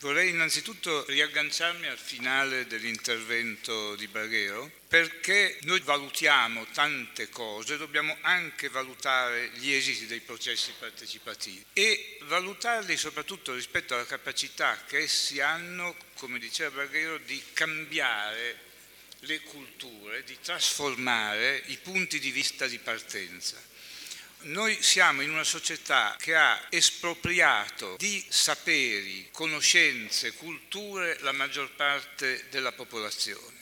Vorrei innanzitutto riagganciarmi al finale dell'intervento di Barghero perché noi valutiamo tante cose, dobbiamo anche valutare gli esiti dei processi partecipativi e valutarli soprattutto rispetto alla capacità che essi hanno, come diceva Barghero, di cambiare le culture, di trasformare i punti di vista di partenza. Noi siamo in una società che ha espropriato di saperi, conoscenze, culture la maggior parte della popolazione.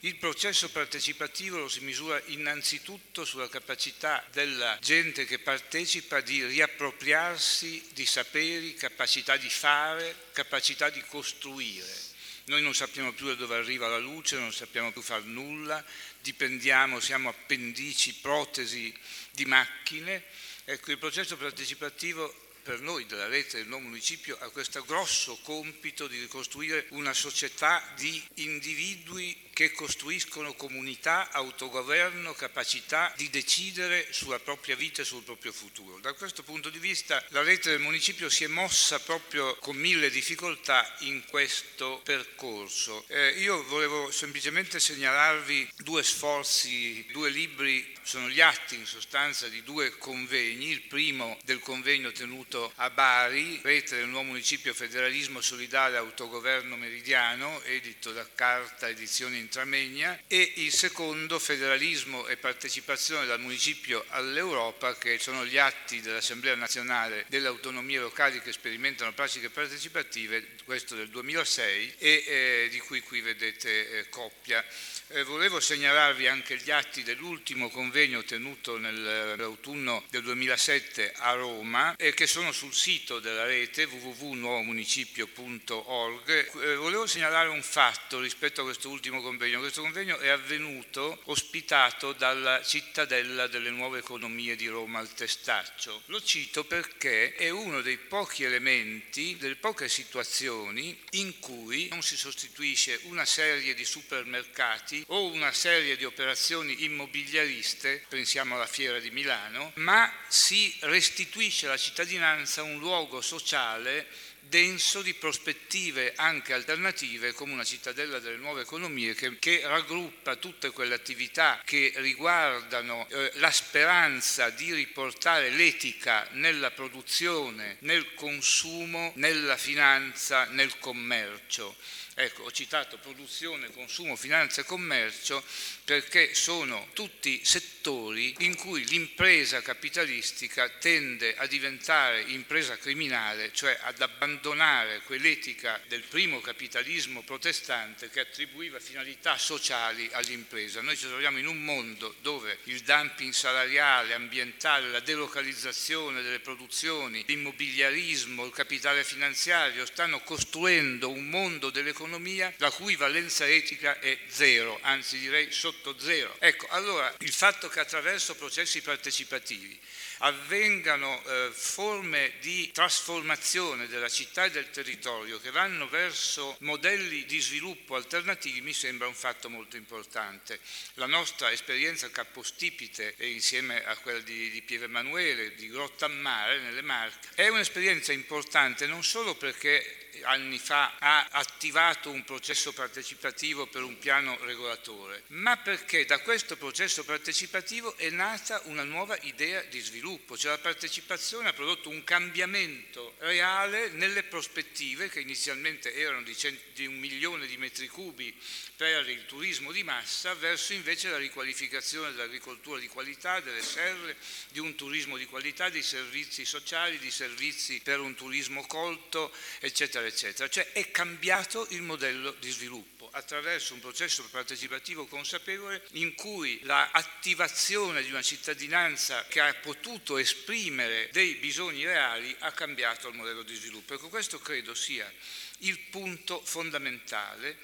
Il processo partecipativo lo si misura innanzitutto sulla capacità della gente che partecipa di riappropriarsi di saperi, capacità di fare, capacità di costruire. Noi non sappiamo più da dove arriva la luce, non sappiamo più fare nulla, dipendiamo, siamo appendici, protesi di macchine. Ecco, il processo partecipativo per noi della rete del nuovo municipio ha questo grosso compito di ricostruire una società di individui che costruiscono comunità, autogoverno, capacità di decidere sulla propria vita e sul proprio futuro. Da questo punto di vista la rete del municipio si è mossa proprio con mille difficoltà in questo percorso. Eh, io volevo semplicemente segnalarvi due sforzi, due libri, sono gli atti in sostanza di due convegni, il primo del convegno tenuto a Bari, rete del nuovo municipio federalismo solidale autogoverno meridiano, edito da Carta Edizioni Intramegna e il secondo federalismo e partecipazione dal municipio all'Europa che sono gli atti dell'Assemblea nazionale delle autonomie locali che sperimentano pratiche partecipative, questo del 2006 e eh, di cui qui vedete eh, coppia. Eh, volevo segnalarvi anche gli atti dell'ultimo convegno tenuto nell'autunno del 2007 a Roma e che sono sul sito della rete www.nuovomunicipio.org. Eh, volevo segnalare un fatto rispetto a questo ultimo convegno. Questo convegno è avvenuto ospitato dalla cittadella delle nuove economie di Roma al Testaccio. Lo cito perché è uno dei pochi elementi, delle poche situazioni in cui non si sostituisce una serie di supermercati o una serie di operazioni immobiliariste, pensiamo alla fiera di Milano, ma si restituisce alla cittadinanza un luogo sociale denso di prospettive anche alternative come una cittadella delle nuove economie che, che raggruppa tutte quelle attività che riguardano eh, la speranza di riportare l'etica nella produzione, nel consumo, nella finanza, nel commercio. Ecco, ho citato produzione, consumo, finanza e commercio perché sono tutti settori in cui l'impresa capitalistica tende a diventare impresa criminale, cioè ad abbandonare quell'etica del primo capitalismo protestante che attribuiva finalità sociali all'impresa. Noi ci troviamo in un mondo dove il dumping salariale, ambientale, la delocalizzazione delle produzioni, l'immobiliarismo, il capitale finanziario stanno costruendo un mondo dell'economia dell'economia la cui valenza etica è zero, anzi direi sotto zero. Ecco, allora il fatto che attraverso processi partecipativi avvengano eh, forme di trasformazione della città e del territorio che vanno verso modelli di sviluppo alternativi mi sembra un fatto molto importante. La nostra esperienza capostipite insieme a quella di, di Piero Emanuele, di Grottammare nelle Marche, è un'esperienza importante non solo perché anni fa ha attivato un processo partecipativo per un piano regolatore, ma perché da questo processo partecipativo è nata una nuova idea di sviluppo, cioè la partecipazione ha prodotto un cambiamento reale nelle prospettive che inizialmente erano di, di un milione di metri cubi per il turismo di massa verso invece la riqualificazione dell'agricoltura di qualità, delle serre, di un turismo di qualità, di servizi sociali, di servizi per un turismo colto, eccetera, eccetera. Cioè è cambiato il modello di sviluppo attraverso un processo partecipativo consapevole in cui l'attivazione di una cittadinanza che ha potuto esprimere dei bisogni reali ha cambiato il modello di sviluppo. Ecco, questo credo sia il punto fondamentale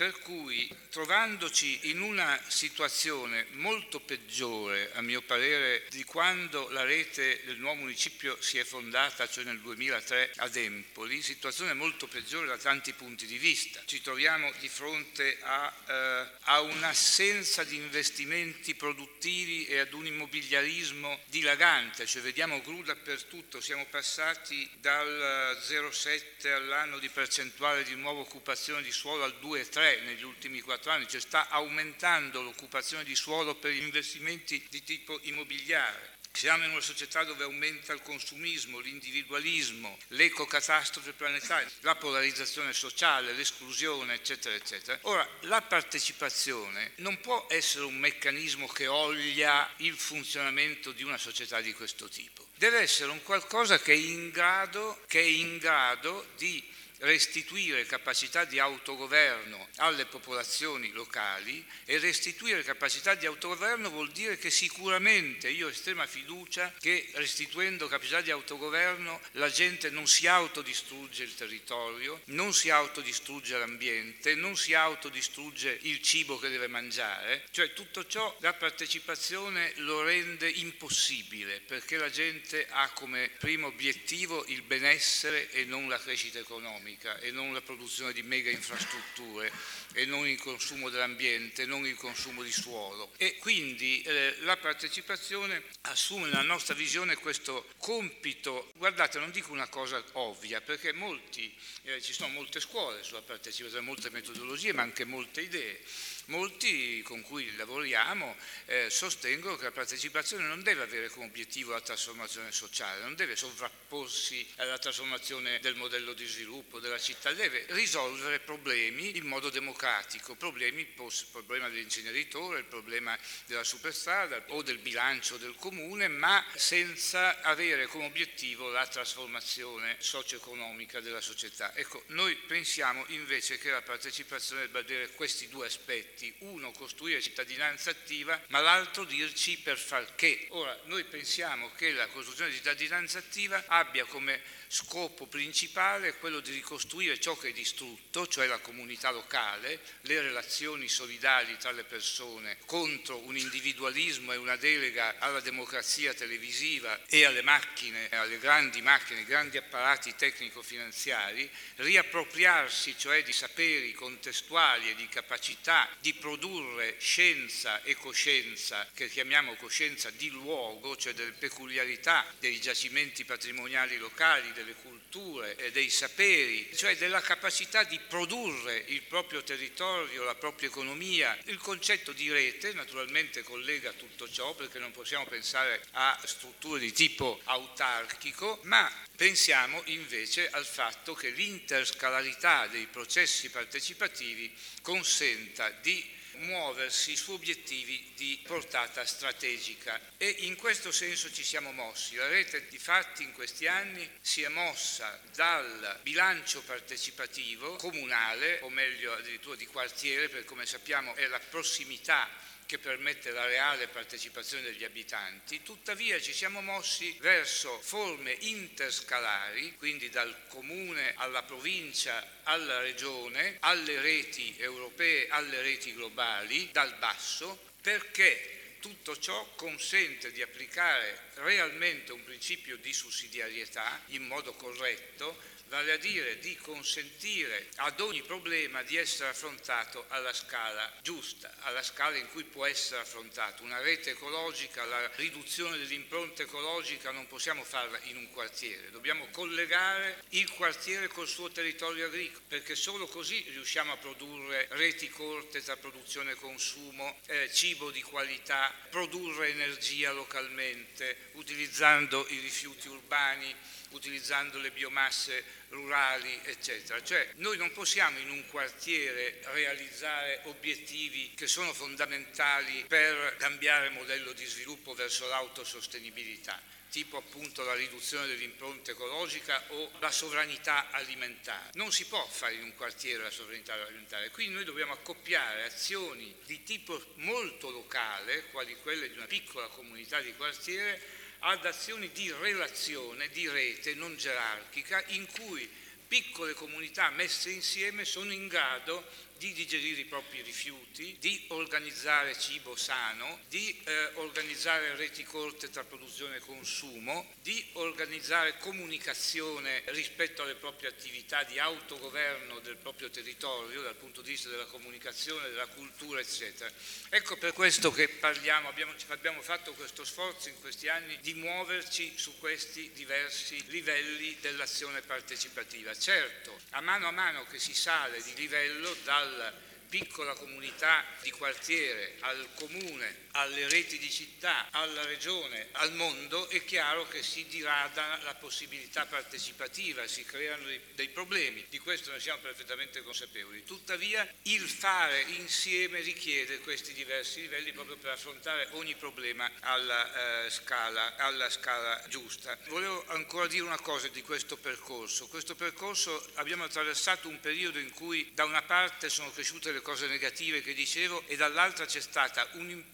Per cui trovandoci in una situazione molto peggiore, a mio parere, di quando la rete del nuovo municipio si è fondata, cioè nel 2003 ad Empoli, situazione molto peggiore da tanti punti di vista. Ci troviamo di fronte a, eh, a un'assenza di investimenti produttivi e ad un immobiliarismo dilagante, cioè vediamo gru dappertutto, siamo passati dal 0,7 all'anno di percentuale di nuova occupazione di suolo al 2,3 negli ultimi quattro anni, cioè sta aumentando l'occupazione di suolo per investimenti di tipo immobiliare. Siamo in una società dove aumenta il consumismo, l'individualismo, l'ecocatastrofe planetaria, la polarizzazione sociale, l'esclusione, eccetera, eccetera. Ora, la partecipazione non può essere un meccanismo che oglia il funzionamento di una società di questo tipo. Deve essere un qualcosa che è in grado, che è in grado di restituire capacità di autogoverno alle popolazioni locali e restituire capacità di autogoverno vuol dire che sicuramente io ho estrema fiducia che restituendo capacità di autogoverno la gente non si autodistrugge il territorio, non si autodistrugge l'ambiente, non si autodistrugge il cibo che deve mangiare, cioè tutto ciò la partecipazione lo rende impossibile perché la gente ha come primo obiettivo il benessere e non la crescita economica economica e non la produzione di mega infrastrutture e non il consumo dell'ambiente, non il consumo di suolo. E quindi eh, la partecipazione assume nella nostra visione questo compito, guardate non dico una cosa ovvia perché molti, eh, ci sono molte scuole sulla partecipazione, molte metodologie ma anche molte idee Molti con cui lavoriamo eh, sostengono che la partecipazione non deve avere come obiettivo la trasformazione sociale, non deve sovrapporsi alla trasformazione del modello di sviluppo della città, deve risolvere problemi in modo democratico, problemi, il problema dell'inceneritore, il problema della superstrada o del bilancio del comune, ma senza avere come obiettivo la trasformazione socio-economica della società. Ecco, noi pensiamo invece che la partecipazione debba avere questi due aspetti uno costruire cittadinanza attiva, ma l'altro dirci per far che. Ora, noi pensiamo che la costruzione di cittadinanza attiva abbia come scopo principale quello di ricostruire ciò che è distrutto, cioè la comunità locale, le relazioni solidali tra le persone, contro un individualismo e una delega alla democrazia televisiva e alle macchine, alle grandi macchine, ai grandi apparati tecnico-finanziari, riappropriarsi cioè di saperi contestuali e di capacità di produrre scienza e coscienza, che chiamiamo coscienza di luogo, cioè delle peculiarità dei giacimenti patrimoniali locali, delle culture e dei saperi, cioè della capacità di produrre il proprio territorio, la propria economia. Il concetto di rete naturalmente collega tutto ciò perché non possiamo pensare a strutture di tipo autarchico, ma pensiamo invece al fatto che l'interscalarità dei processi partecipativi consenta di muoversi su obiettivi di portata strategica e in questo senso ci siamo mossi. La rete di fatti in questi anni si è mossa dal bilancio partecipativo comunale, o meglio addirittura di quartiere, perché come sappiamo è la prossimità che permette la reale partecipazione degli abitanti, tuttavia ci siamo mossi verso forme interscalari, quindi dal comune alla provincia, alla regione, alle reti europee, alle reti globali, dal basso, perché tutto ciò consente di applicare realmente un principio di sussidiarietà in modo corretto vale a dire di consentire ad ogni problema di essere affrontato alla scala giusta, alla scala in cui può essere affrontato. Una rete ecologica, la riduzione dell'impronta ecologica non possiamo farla in un quartiere, dobbiamo collegare il quartiere col suo territorio agricolo, perché solo così riusciamo a produrre reti corte tra produzione e consumo, eh, cibo di qualità, produrre energia localmente, utilizzando i rifiuti urbani utilizzando le biomasse rurali, eccetera. Cioè noi non possiamo in un quartiere realizzare obiettivi che sono fondamentali per cambiare modello di sviluppo verso l'autosostenibilità tipo appunto la riduzione dell'impronta ecologica o la sovranità alimentare. Non si può fare in un quartiere la sovranità alimentare, quindi noi dobbiamo accoppiare azioni di tipo molto locale, quali quelle di una piccola comunità di quartiere, ad azioni di relazione, di rete non gerarchica, in cui piccole comunità messe insieme sono in grado di digerire i propri rifiuti, di organizzare cibo sano, di eh, organizzare reti corte tra produzione e consumo, di organizzare comunicazione rispetto alle proprie attività di autogoverno del proprio territorio dal punto di vista della comunicazione, della cultura, eccetera. Ecco per questo che parliamo, abbiamo, abbiamo fatto questo sforzo in questi anni di muoverci su questi diversi livelli dell'azione partecipativa. Certo, a mano a mano che si sale di livello dal هذا piccola comunità di quartiere, al comune, alle reti di città, alla regione, al mondo, è chiaro che si dirada la possibilità partecipativa, si creano dei, dei problemi, di questo ne siamo perfettamente consapevoli. Tuttavia il fare insieme richiede questi diversi livelli proprio per affrontare ogni problema alla, eh, scala, alla scala giusta. Volevo ancora dire una cosa di questo percorso. Questo percorso abbiamo attraversato un periodo in cui da una parte sono cresciute le cose negative che dicevo e dall'altra c'è stata un'importante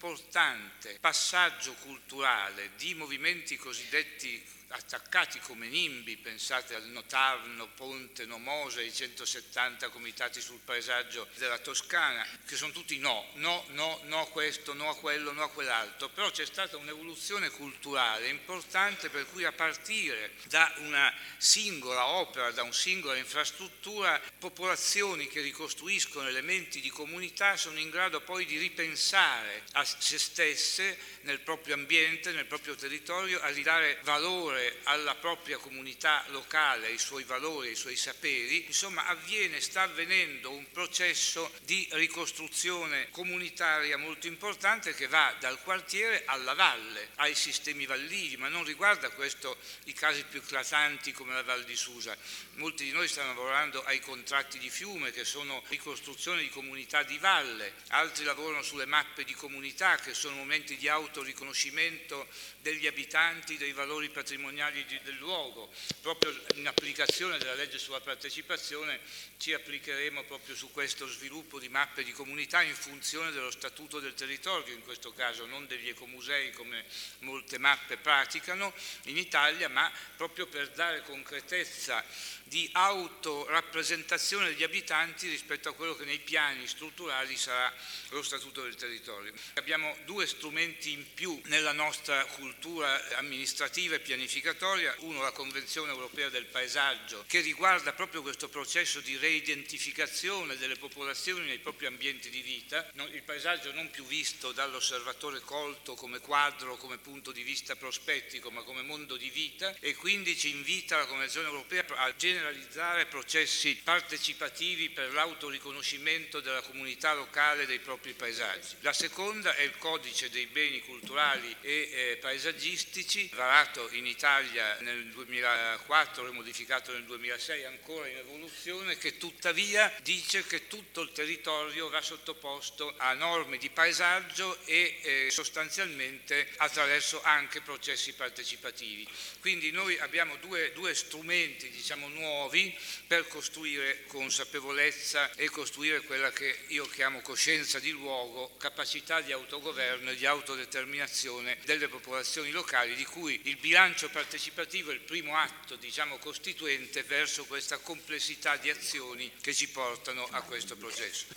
importante passaggio culturale di movimenti cosiddetti attaccati come nimbi, pensate al Notarno, Ponte, Nomose, i 170 comitati sul paesaggio della Toscana, che sono tutti no, no, no, no a questo, no a quello, no a quell'altro, però c'è stata un'evoluzione culturale importante per cui a partire da una singola opera, da una singola infrastruttura, popolazioni che ricostruiscono elementi di comunità sono in grado poi di ripensare a se stesse nel proprio ambiente, nel proprio territorio, a ridare valore valore alla propria comunità locale, ai suoi valori, ai suoi saperi, insomma avviene, sta avvenendo un processo di ricostruzione comunitaria molto importante che va dal quartiere alla valle, ai sistemi vallili, ma non riguarda questo i casi più eclatanti come la Val di Susa. Molti di noi stanno lavorando ai contratti di fiume che sono ricostruzione di comunità di valle, altri lavorano sulle mappe di comunità che sono momenti di autoriconoscimento degli abitanti, dei valori patrimoniali patrimoniali del luogo. Proprio in applicazione della legge sulla partecipazione ci applicheremo proprio su questo sviluppo di mappe di comunità in funzione dello statuto del territorio, in questo caso non degli ecomusei come molte mappe praticano in Italia, ma proprio per dare concretezza di autorappresentazione degli abitanti rispetto a quello che nei piani strutturali sarà lo statuto del territorio. Abbiamo due strumenti in più nella nostra cultura amministrativa e pianificatoria, uno la Convenzione europea del paesaggio che riguarda proprio questo processo di reidentificazione delle popolazioni nei propri ambienti di vita, il paesaggio non più visto dall'osservatore colto come quadro, come punto di vista prospettico, ma come mondo di vita e quindi ci invita la Convenzione europea a generalizzare processi partecipativi per l'autoriconoscimento della comunità locale dei propri paesaggi. La seconda è il codice dei beni culturali e eh, paesaggistici, varato in Italia nel 2004 e modificato nel 2006, ancora in evoluzione, che tuttavia dice che tutto il territorio va sottoposto a norme di paesaggio e eh, sostanzialmente attraverso anche processi partecipativi. Quindi noi abbiamo due, due strumenti diciamo, nuovi per costruire consapevolezza e costruire quella che io chiamo coscienza di luogo, capacità di autogoverno e di autodeterminazione delle popolazioni locali, di cui il bilancio partecipativo è il primo atto diciamo, costituente verso questa complessità di azioni che ci portano a questo processo.